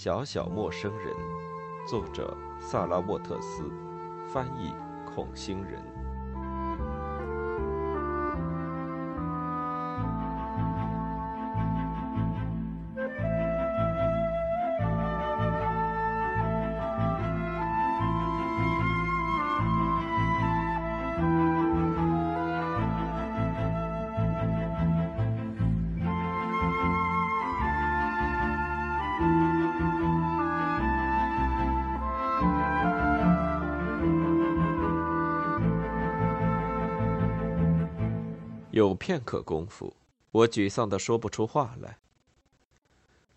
小小陌生人，作者萨拉沃特斯，翻译孔星人。片刻功夫，我沮丧的说不出话来。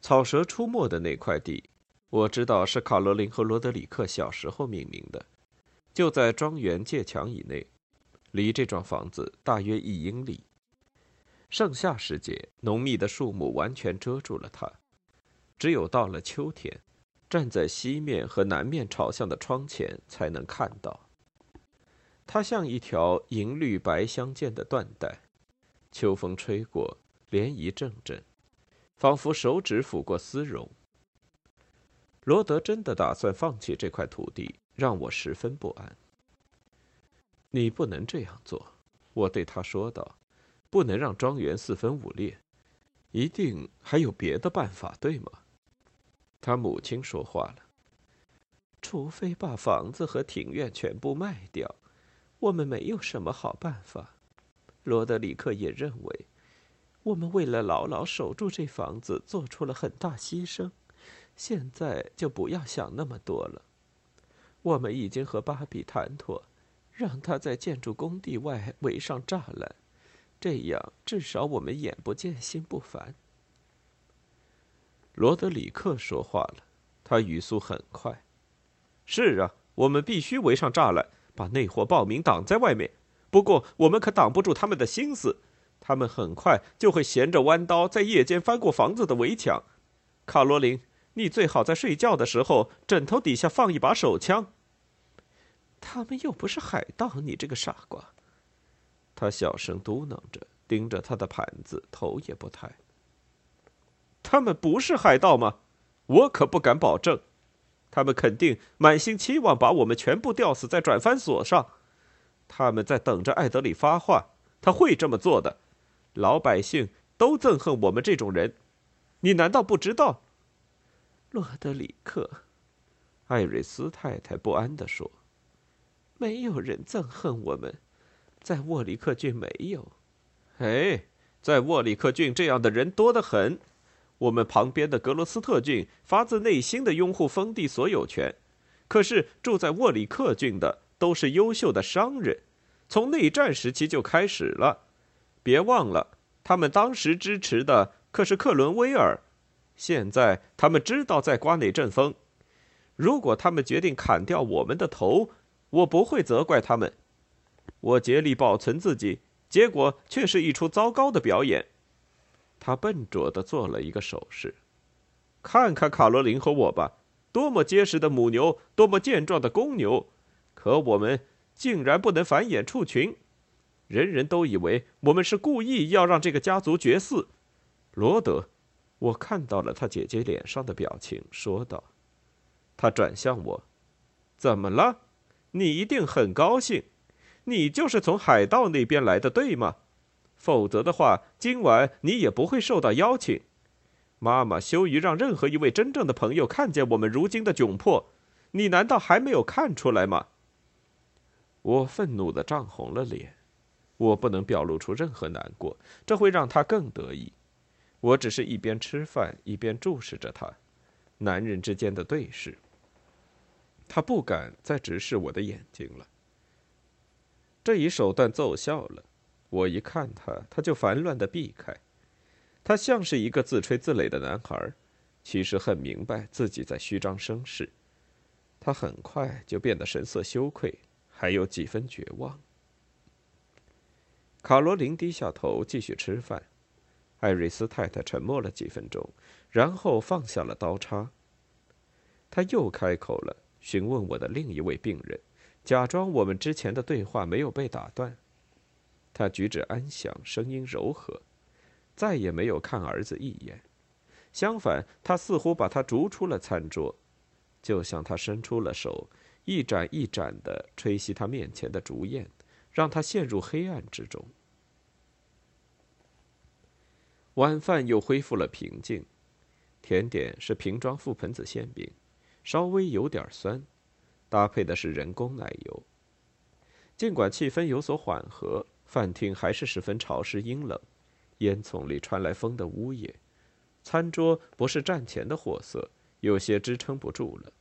草蛇出没的那块地，我知道是卡罗琳和罗德里克小时候命名的，就在庄园界墙以内，离这幢房子大约一英里。盛夏时节，浓密的树木完全遮住了它，只有到了秋天，站在西面和南面朝向的窗前才能看到。它像一条银绿白相间的缎带。秋风吹过，涟漪阵阵，仿佛手指抚过丝绒。罗德真的打算放弃这块土地，让我十分不安。你不能这样做，我对他说道，不能让庄园四分五裂，一定还有别的办法，对吗？他母亲说话了，除非把房子和庭院全部卖掉，我们没有什么好办法。罗德里克也认为，我们为了牢牢守住这房子，做出了很大牺牲。现在就不要想那么多了。我们已经和巴比谈妥，让他在建筑工地外围上栅栏，这样至少我们眼不见心不烦。罗德里克说话了，他语速很快：“是啊，我们必须围上栅栏，把那伙暴民挡在外面。”不过，我们可挡不住他们的心思，他们很快就会衔着弯刀在夜间翻过房子的围墙。卡罗琳，你最好在睡觉的时候枕头底下放一把手枪。他们又不是海盗，你这个傻瓜！他小声嘟囔着，盯着他的盘子，头也不抬。他们不是海盗吗？我可不敢保证。他们肯定满心期望把我们全部吊死在转翻索上。他们在等着艾德里发话，他会这么做的。老百姓都憎恨我们这种人，你难道不知道？洛德里克，艾瑞斯太太不安地说：“没有人憎恨我们，在沃里克郡没有。哎，在沃里克郡这样的人多得很。我们旁边的格罗斯特郡发自内心的拥护封地所有权，可是住在沃里克郡的。”都是优秀的商人，从内战时期就开始了。别忘了，他们当时支持的可是克伦威尔。现在他们知道在刮哪阵风。如果他们决定砍掉我们的头，我不会责怪他们。我竭力保存自己，结果却是一出糟糕的表演。他笨拙地做了一个手势。看看卡罗琳和我吧，多么结实的母牛，多么健壮的公牛。可我们竟然不能繁衍畜群，人人都以为我们是故意要让这个家族绝嗣。罗德，我看到了他姐姐脸上的表情，说道。他转向我，怎么了？你一定很高兴，你就是从海盗那边来的，对吗？否则的话，今晚你也不会受到邀请。妈妈羞于让任何一位真正的朋友看见我们如今的窘迫，你难道还没有看出来吗？我愤怒的涨红了脸，我不能表露出任何难过，这会让他更得意。我只是一边吃饭一边注视着他，男人之间的对视。他不敢再直视我的眼睛了。这一手段奏效了，我一看他，他就烦乱的避开。他像是一个自吹自擂的男孩，其实很明白自己在虚张声势。他很快就变得神色羞愧。还有几分绝望。卡罗琳低下头继续吃饭，艾瑞斯太太沉默了几分钟，然后放下了刀叉。他又开口了，询问我的另一位病人，假装我们之前的对话没有被打断。他举止安详，声音柔和，再也没有看儿子一眼，相反，他似乎把他逐出了餐桌，就像他伸出了手，一盏一盏的吹熄他面前的烛焰，让他陷入黑暗之中。晚饭又恢复了平静，甜点是瓶装覆盆子馅饼，稍微有点酸，搭配的是人工奶油。尽管气氛有所缓和，饭厅还是十分潮湿阴冷，烟囱里传来风的呜咽，餐桌不是战前的货色，有些支撑不住了。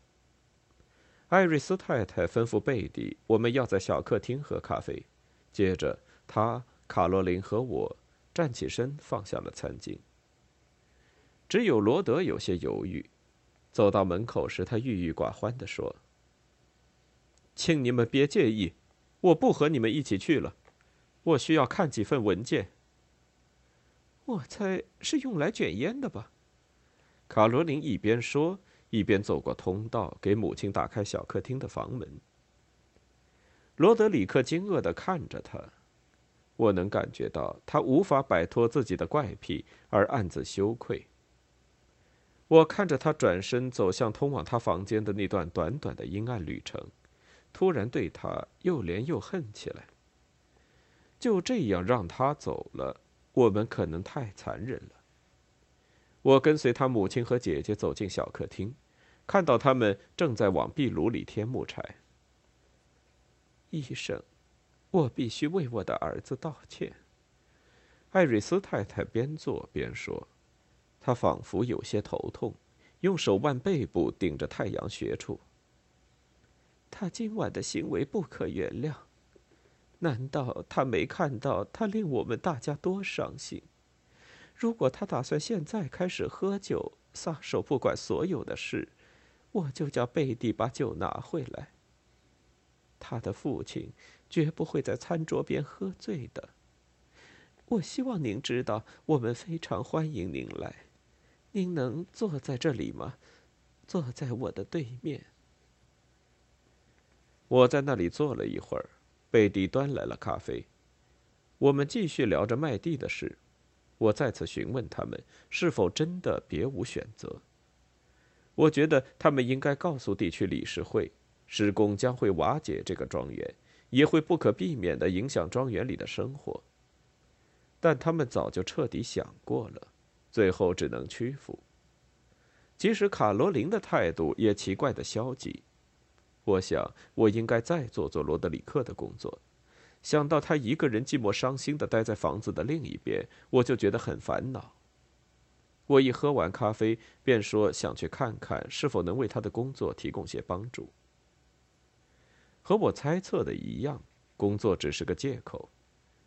艾瑞斯太太吩咐贝蒂，我们要在小客厅喝咖啡。接着，她、卡罗琳和我。站起身，放下了餐巾。只有罗德有些犹豫。走到门口时，他郁郁寡欢地说：“请你们别介意，我不和你们一起去了。我需要看几份文件。我猜是用来卷烟的吧？”卡罗琳一边说，一边走过通道，给母亲打开小客厅的房门。罗德里克惊愕地看着他。我能感觉到他无法摆脱自己的怪癖，而暗自羞愧。我看着他转身走向通往他房间的那段短短的阴暗旅程，突然对他又怜又恨起来。就这样让他走了，我们可能太残忍了。我跟随他母亲和姐姐走进小客厅，看到他们正在往壁炉里添木柴。医生。我必须为我的儿子道歉。艾瑞斯太太边做边说，她仿佛有些头痛，用手腕背部顶着太阳穴处。他今晚的行为不可原谅。难道他没看到他令我们大家多伤心？如果他打算现在开始喝酒，撒手不管所有的事，我就叫贝蒂把酒拿回来。他的父亲。绝不会在餐桌边喝醉的。我希望您知道，我们非常欢迎您来。您能坐在这里吗？坐在我的对面。我在那里坐了一会儿，贝蒂端来了咖啡。我们继续聊着麦蒂的事。我再次询问他们是否真的别无选择。我觉得他们应该告诉地区理事会，施工将会瓦解这个庄园。也会不可避免地影响庄园里的生活。但他们早就彻底想过了，最后只能屈服。即使卡罗琳的态度也奇怪的消极。我想，我应该再做做罗德里克的工作。想到他一个人寂寞伤心的待在房子的另一边，我就觉得很烦恼。我一喝完咖啡，便说想去看看是否能为他的工作提供些帮助。和我猜测的一样，工作只是个借口。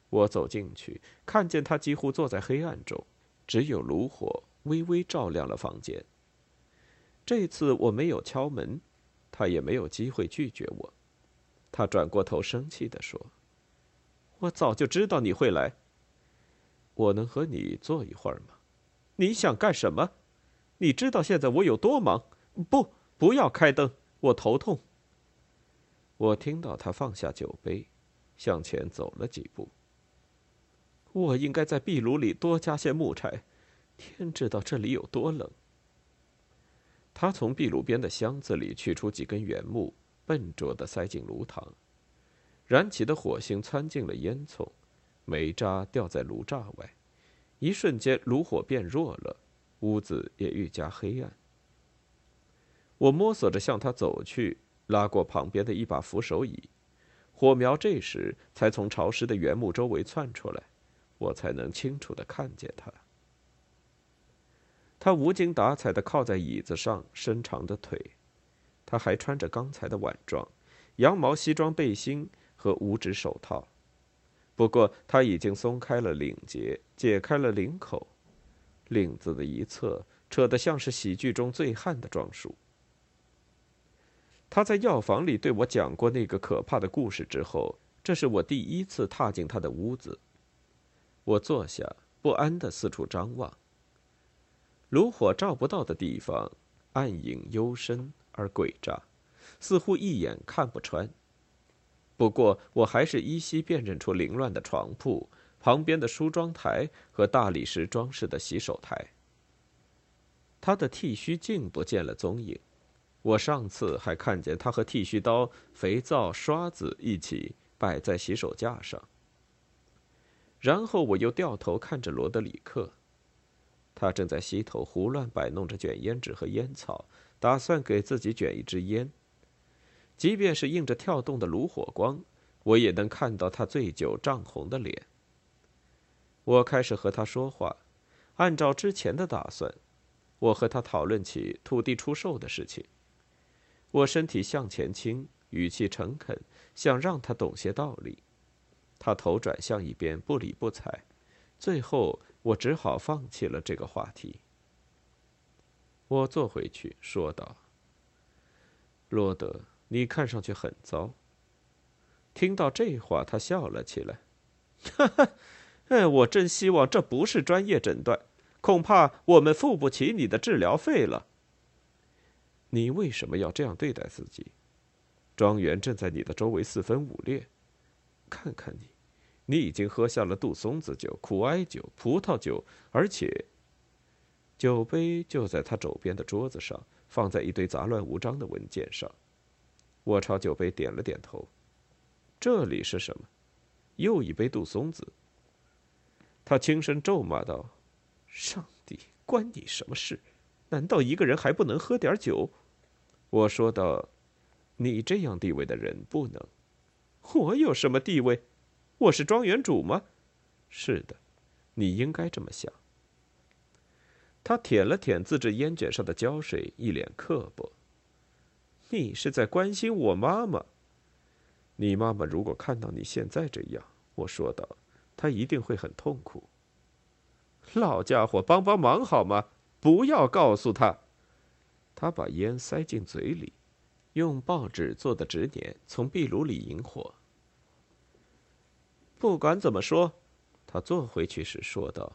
我走进去，看见他几乎坐在黑暗中，只有炉火微微照亮了房间。这次我没有敲门，他也没有机会拒绝我。他转过头，生气地说：“我早就知道你会来。我能和你坐一会儿吗？你想干什么？你知道现在我有多忙？不，不要开灯，我头痛。”我听到他放下酒杯，向前走了几步。我应该在壁炉里多加些木柴，天知道这里有多冷。他从壁炉边的箱子里取出几根原木，笨拙地塞进炉膛。燃起的火星窜进了烟囱，煤渣掉在炉栅外。一瞬间，炉火变弱了，屋子也愈加黑暗。我摸索着向他走去。拉过旁边的一把扶手椅，火苗这时才从潮湿的原木周围窜出来，我才能清楚的看见他。他无精打采的靠在椅子上，伸长的腿。他还穿着刚才的晚装，羊毛西装背心和五指手套，不过他已经松开了领结，解开了领口，领子的一侧扯得像是喜剧中醉汉的装束。他在药房里对我讲过那个可怕的故事之后，这是我第一次踏进他的屋子。我坐下，不安地四处张望。炉火照不到的地方，暗影幽深而诡诈，似乎一眼看不穿。不过，我还是依稀辨认出凌乱的床铺、旁边的梳妆台和大理石装饰的洗手台。他的剃须镜不见了踪影。我上次还看见他和剃须刀、肥皂、刷子一起摆在洗手架上。然后我又掉头看着罗德里克，他正在溪头胡乱摆弄着卷烟纸和烟草，打算给自己卷一支烟。即便是映着跳动的炉火光，我也能看到他醉酒涨红的脸。我开始和他说话，按照之前的打算，我和他讨论起土地出售的事情。我身体向前倾，语气诚恳，想让他懂些道理。他头转向一边，不理不睬。最后，我只好放弃了这个话题。我坐回去，说道：“罗德，你看上去很糟。”听到这话，他笑了起来：“哈哈，哎，我真希望这不是专业诊断，恐怕我们付不起你的治疗费了。”你为什么要这样对待自己？庄园正在你的周围四分五裂。看看你，你已经喝下了杜松子酒、苦艾酒、葡萄酒，而且酒杯就在他肘边的桌子上，放在一堆杂乱无章的文件上。我朝酒杯点了点头。这里是什么？又一杯杜松子。他轻声咒骂道：“上帝，关你什么事？难道一个人还不能喝点酒？”我说道：“你这样地位的人不能。我有什么地位？我是庄园主吗？是的，你应该这么想。”他舔了舔自制烟卷上的胶水，一脸刻薄。“你是在关心我妈妈？你妈妈如果看到你现在这样，我说道，她一定会很痛苦。老家伙，帮帮忙好吗？不要告诉他。”他把烟塞进嘴里，用报纸做的纸捻从壁炉里引火。不管怎么说，他坐回去时说道：“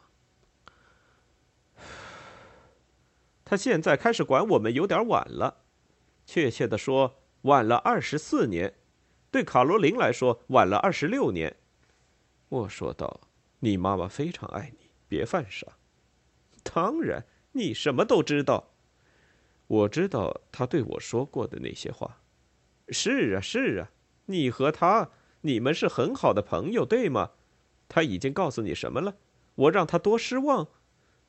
他现在开始管我们有点晚了，确切的说，晚了二十四年。对卡罗琳来说，晚了二十六年。”我说道：“你妈妈非常爱你，别犯傻。当然，你什么都知道。”我知道他对我说过的那些话。是啊，是啊，你和他，你们是很好的朋友，对吗？他已经告诉你什么了？我让他多失望。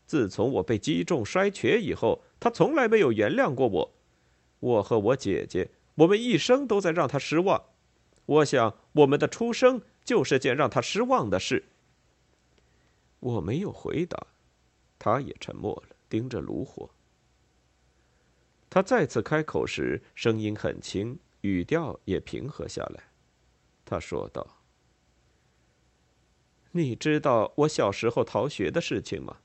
自从我被击中摔瘸以后，他从来没有原谅过我。我和我姐姐，我们一生都在让他失望。我想，我们的出生就是件让他失望的事。我没有回答，他也沉默了，盯着炉火。他再次开口时，声音很轻，语调也平和下来。他说道：“你知道我小时候逃学的事情吗？”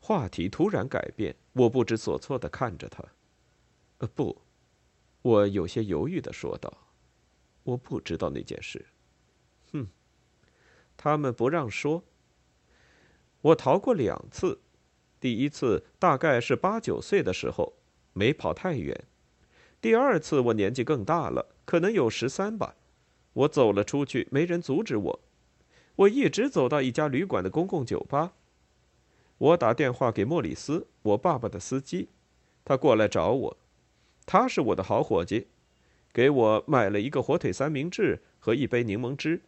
话题突然改变，我不知所措的看着他。“，不。”我有些犹豫的说道，“我不知道那件事。”“哼，他们不让说。我逃过两次，第一次大概是八九岁的时候。”没跑太远。第二次我年纪更大了，可能有十三吧。我走了出去，没人阻止我。我一直走到一家旅馆的公共酒吧。我打电话给莫里斯，我爸爸的司机，他过来找我。他是我的好伙计，给我买了一个火腿三明治和一杯柠檬汁。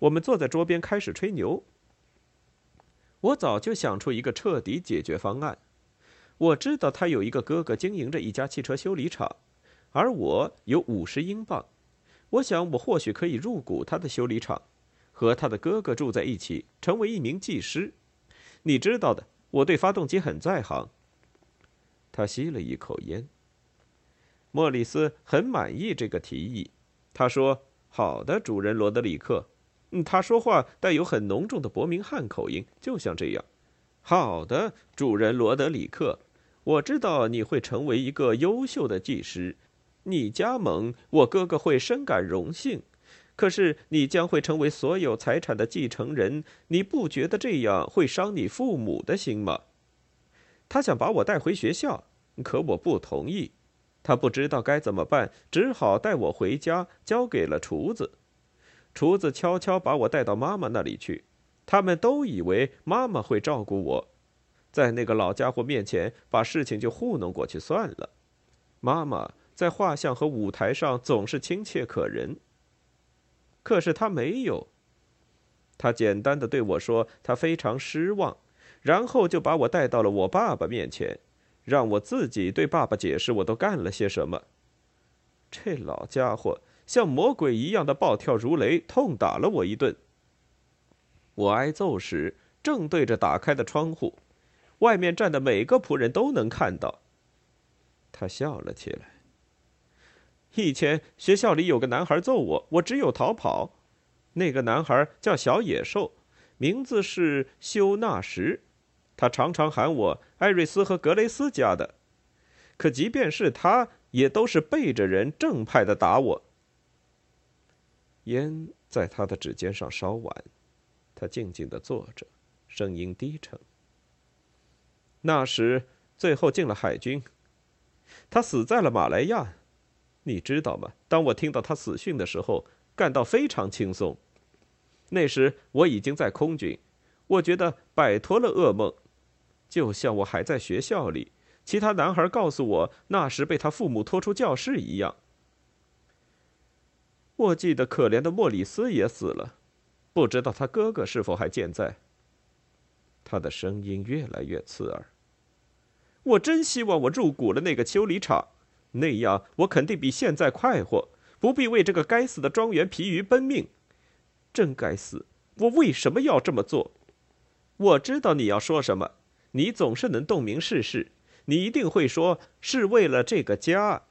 我们坐在桌边开始吹牛。我早就想出一个彻底解决方案。我知道他有一个哥哥经营着一家汽车修理厂，而我有五十英镑。我想我或许可以入股他的修理厂，和他的哥哥住在一起，成为一名技师。你知道的，我对发动机很在行。他吸了一口烟。莫里斯很满意这个提议，他说：“好的，主人罗德里克。”，他说话带有很浓重的伯明翰口音，就像这样。好的，主人罗德里克。我知道你会成为一个优秀的技师，你加盟，我哥哥会深感荣幸。可是你将会成为所有财产的继承人，你不觉得这样会伤你父母的心吗？他想把我带回学校，可我不同意。他不知道该怎么办，只好带我回家，交给了厨子。厨子悄悄把我带到妈妈那里去，他们都以为妈妈会照顾我。在那个老家伙面前把事情就糊弄过去算了。妈妈在画像和舞台上总是亲切可人，可是他没有。他简单的对我说他非常失望，然后就把我带到了我爸爸面前，让我自己对爸爸解释我都干了些什么。这老家伙像魔鬼一样的暴跳如雷，痛打了我一顿。我挨揍时正对着打开的窗户，外面站的每个仆人都能看到。他笑了起来。以前学校里有个男孩揍我，我只有逃跑。那个男孩叫小野兽，名字是修纳什，他常常喊我艾瑞斯和格雷斯家的。可即便是他，也都是背着人正派的打我。烟在他的指尖上烧完，他静静的坐着，声音低沉。那时最后进了海军。他死在了马来亚，你知道吗？当我听到他死讯的时候，感到非常轻松。那时我已经在空军，我觉得摆脱了噩梦，就像我还在学校里，其他男孩告诉我那时被他父母拖出教室一样。我记得可怜的莫里斯也死了，不知道他哥哥是否还健在。他的声音越来越刺耳。我真希望我入股了那个修理厂，那样我肯定比现在快活，不必为这个该死的庄园疲于奔命。真该死！我为什么要这么做？我知道你要说什么，你总是能洞明世事，你一定会说是为了这个家。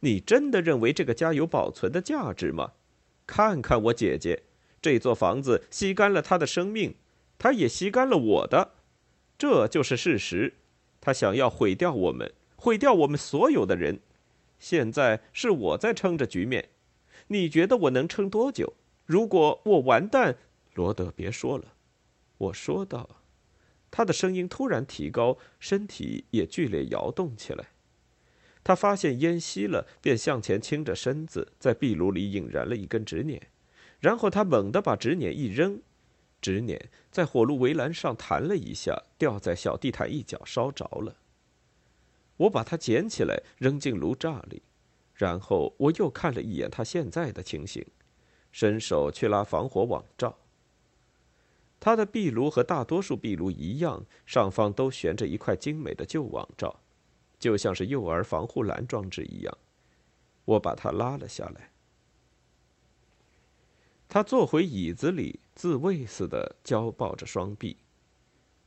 你真的认为这个家有保存的价值吗？看看我姐姐，这座房子吸干了她的生命，她也吸干了我的，这就是事实。她想要毁掉我们，毁掉我们所有的人。现在是我在撑着局面，你觉得我能撑多久？如果我完蛋，罗德，别说了。我说道。他的声音突然提高，身体也剧烈摇动起来。他发现烟熄了，便向前倾着身子，在壁炉里引燃了一根纸捻，然后他猛地把纸捻一扔。纸捻在火炉围栏上弹了一下，掉在小地毯一角，烧着了。我把它捡起来，扔进炉渣里，然后我又看了一眼他现在的情形，伸手去拉防火网罩。他的壁炉和大多数壁炉一样，上方都悬着一块精美的旧网罩，就像是幼儿防护栏装置一样。我把它拉了下来。他坐回椅子里，自慰似的交抱着双臂。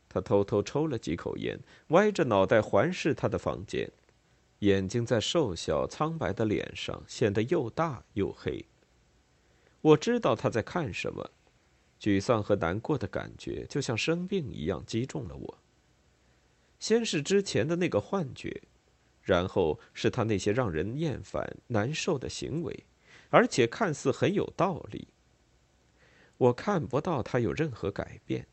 他偷偷抽了几口烟，歪着脑袋环视他的房间，眼睛在瘦小苍白的脸上显得又大又黑。我知道他在看什么，沮丧和难过的感觉就像生病一样击中了我。先是之前的那个幻觉，然后是他那些让人厌烦、难受的行为，而且看似很有道理。我看不到他有任何改变，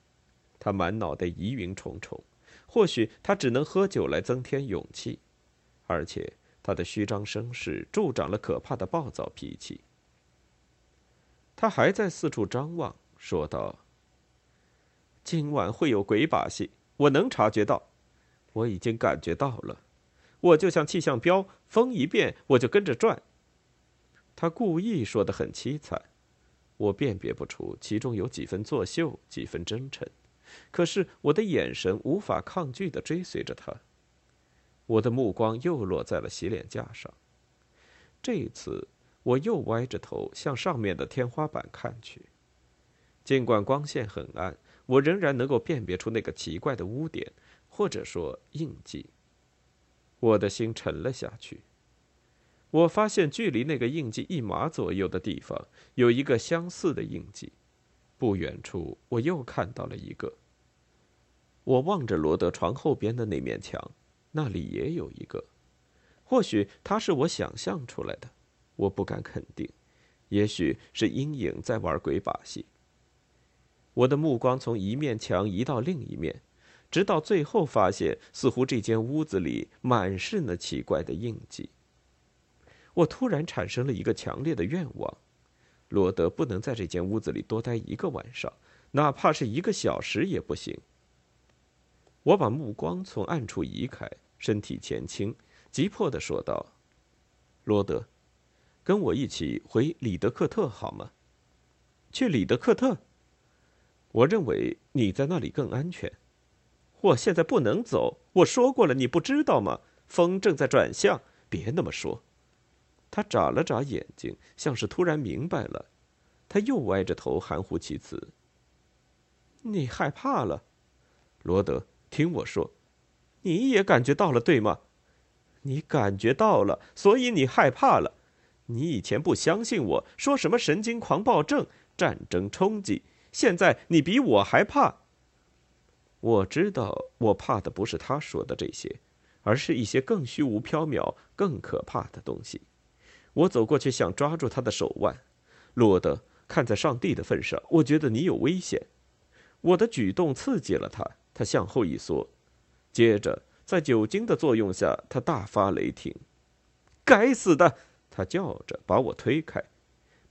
他满脑袋疑云重重。或许他只能喝酒来增添勇气，而且他的虚张声势助长了可怕的暴躁脾气。他还在四处张望，说道：“今晚会有鬼把戏，我能察觉到，我已经感觉到了。我就像气象标，风一变我就跟着转。”他故意说的很凄惨。我辨别不出其中有几分作秀，几分真诚，可是我的眼神无法抗拒地追随着他。我的目光又落在了洗脸架上，这一次我又歪着头向上面的天花板看去。尽管光线很暗，我仍然能够辨别出那个奇怪的污点，或者说印记。我的心沉了下去。我发现距离那个印记一码左右的地方有一个相似的印记，不远处我又看到了一个。我望着罗德床后边的那面墙，那里也有一个。或许它是我想象出来的，我不敢肯定。也许是阴影在玩鬼把戏。我的目光从一面墙移到另一面，直到最后发现，似乎这间屋子里满是那奇怪的印记。我突然产生了一个强烈的愿望：罗德不能在这间屋子里多待一个晚上，哪怕是一个小时也不行。我把目光从暗处移开，身体前倾，急迫地说道：“罗德，跟我一起回里德克特好吗？去里德克特？我认为你在那里更安全。我现在不能走，我说过了，你不知道吗？风正在转向，别那么说。”他眨了眨眼睛，像是突然明白了。他又歪着头，含糊其辞：“你害怕了，罗德。”听我说，你也感觉到了，对吗？你感觉到了，所以你害怕了。你以前不相信我说什么神经狂暴症、战争冲击，现在你比我还怕。我知道，我怕的不是他说的这些，而是一些更虚无缥缈、更可怕的东西。我走过去，想抓住他的手腕。罗德，看在上帝的份上，我觉得你有危险。我的举动刺激了他。他向后一缩，接着在酒精的作用下，他大发雷霆。“该死的！”他叫着，把我推开，“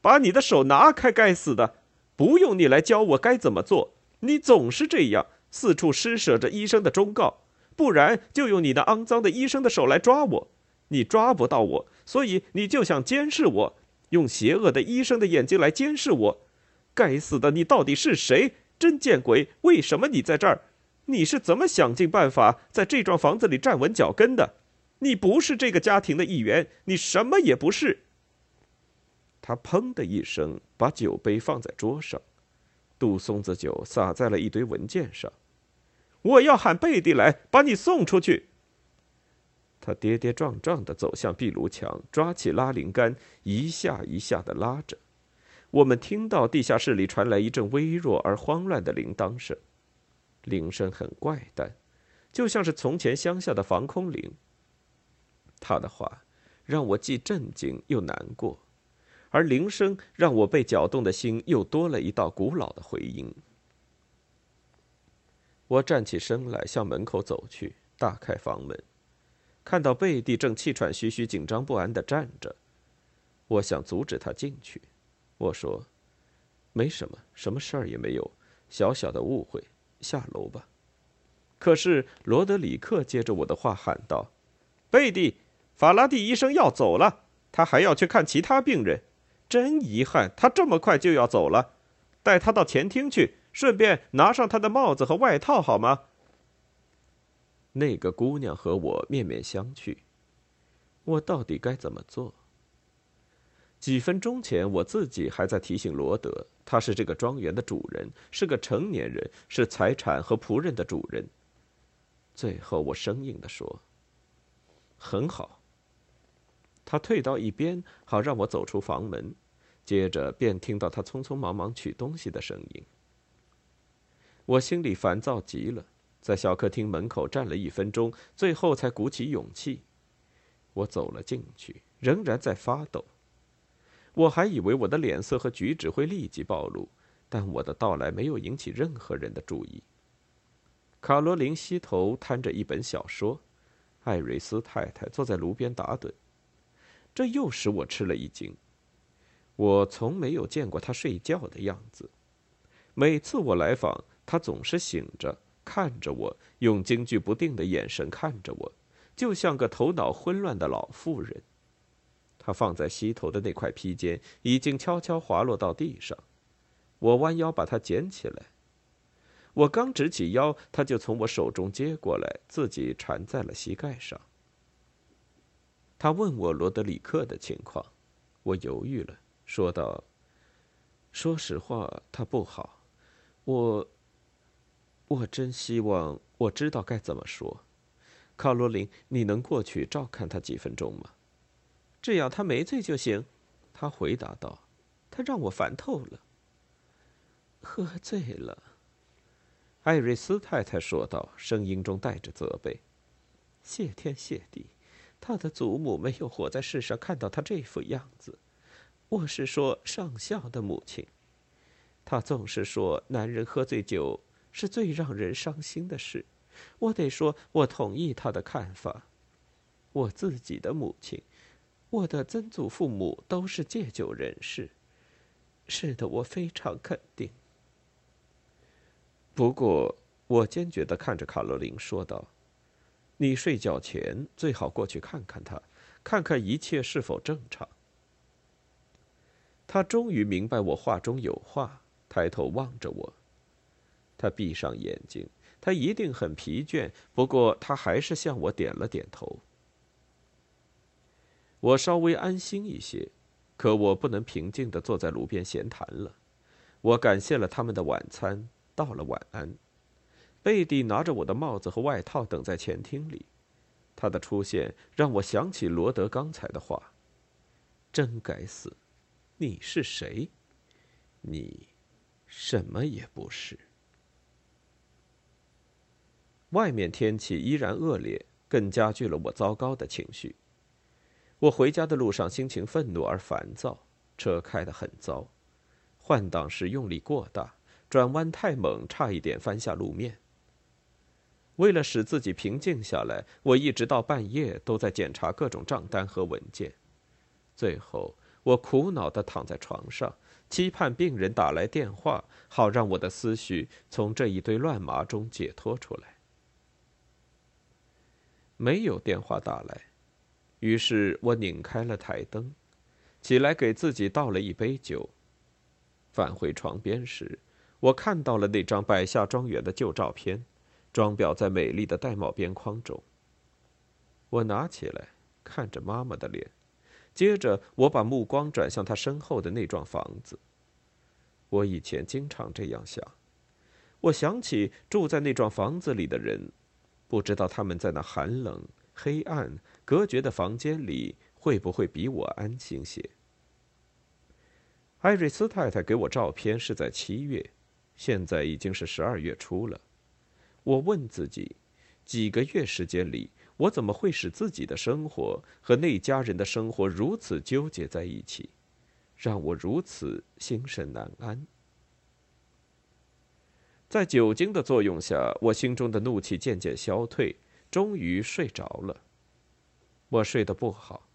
把你的手拿开！该死的！不用你来教我该怎么做，你总是这样，四处施舍着医生的忠告，不然就用你那肮脏的医生的手来抓我。你抓不到我，所以你就想监视我，用邪恶的医生的眼睛来监视我。该死的！你到底是谁？真见鬼！为什么你在这儿？”你是怎么想尽办法在这幢房子里站稳脚跟的？你不是这个家庭的一员，你什么也不是。他砰的一声把酒杯放在桌上，杜松子酒洒在了一堆文件上。我要喊贝蒂来把你送出去。他跌跌撞撞的走向壁炉墙，抓起拉铃杆，一下一下的拉着。我们听到地下室里传来一阵微弱而慌乱的铃铛声。铃声很怪诞，就像是从前乡下的防空铃。他的话让我既震惊又难过，而铃声让我被搅动的心又多了一道古老的回音。我站起身来，向门口走去，打开房门，看到贝蒂正气喘吁吁、紧张不安的站着。我想阻止他进去，我说：“没什么，什么事儿也没有，小小的误会。”下楼吧。可是罗德里克接着我的话喊道：“贝蒂，法拉第医生要走了，他还要去看其他病人。真遗憾，他这么快就要走了。带他到前厅去，顺便拿上他的帽子和外套，好吗？”那个姑娘和我面面相觑。我到底该怎么做？几分钟前，我自己还在提醒罗德。他是这个庄园的主人，是个成年人，是财产和仆人的主人。最后，我生硬地说：“很好。”他退到一边，好让我走出房门。接着，便听到他匆匆忙忙取东西的声音。我心里烦躁极了，在小客厅门口站了一分钟，最后才鼓起勇气。我走了进去，仍然在发抖。我还以为我的脸色和举止会立即暴露，但我的到来没有引起任何人的注意。卡罗琳膝头摊着一本小说，艾瑞斯太太坐在炉边打盹，这又使我吃了一惊。我从没有见过他睡觉的样子。每次我来访，他总是醒着，看着我，用惊惧不定的眼神看着我，就像个头脑混乱的老妇人。他放在膝头的那块披肩已经悄悄滑落到地上，我弯腰把它捡起来。我刚直起腰，他就从我手中接过来，自己缠在了膝盖上。他问我罗德里克的情况，我犹豫了，说道：“说实话，他不好。我……我真希望我知道该怎么说。卡罗琳，你能过去照看他几分钟吗？”只要他没醉就行，他回答道。他让我烦透了。喝醉了，艾瑞斯太太说道，声音中带着责备。谢天谢地，他的祖母没有活在世上看到他这副样子。我是说上校的母亲。他总是说男人喝醉酒是最让人伤心的事。我得说，我同意他的看法。我自己的母亲。我的曾祖父母都是戒酒人士，是的，我非常肯定。不过，我坚决的看着卡罗琳说道：“你睡觉前最好过去看看他，看看一切是否正常。”他终于明白我话中有话，抬头望着我。他闭上眼睛，他一定很疲倦，不过他还是向我点了点头。我稍微安心一些，可我不能平静地坐在炉边闲谈了。我感谢了他们的晚餐，道了晚安。贝蒂拿着我的帽子和外套等在前厅里，他的出现让我想起罗德刚才的话：“真该死，你是谁？你什么也不是。”外面天气依然恶劣，更加剧了我糟糕的情绪。我回家的路上心情愤怒而烦躁，车开得很糟，换挡时用力过大，转弯太猛，差一点翻下路面。为了使自己平静下来，我一直到半夜都在检查各种账单和文件。最后，我苦恼地躺在床上，期盼病人打来电话，好让我的思绪从这一堆乱麻中解脱出来。没有电话打来，于是我拧开了台灯，起来给自己倒了一杯酒。返回床边时，我看到了那张百下庄园的旧照片。装裱在美丽的玳瑁边框中。我拿起来看着妈妈的脸，接着我把目光转向她身后的那幢房子。我以前经常这样想，我想起住在那幢房子里的人，不知道他们在那寒冷、黑暗、隔绝的房间里会不会比我安心些。艾瑞斯太太给我照片是在七月，现在已经是十二月初了。我问自己，几个月时间里，我怎么会使自己的生活和那家人的生活如此纠结在一起，让我如此心神难安？在酒精的作用下，我心中的怒气渐渐消退，终于睡着了。我睡得不好，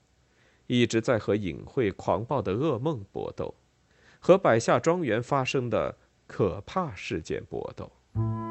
一直在和隐晦狂暴的噩梦搏斗，和百下庄园发生的可怕事件搏斗。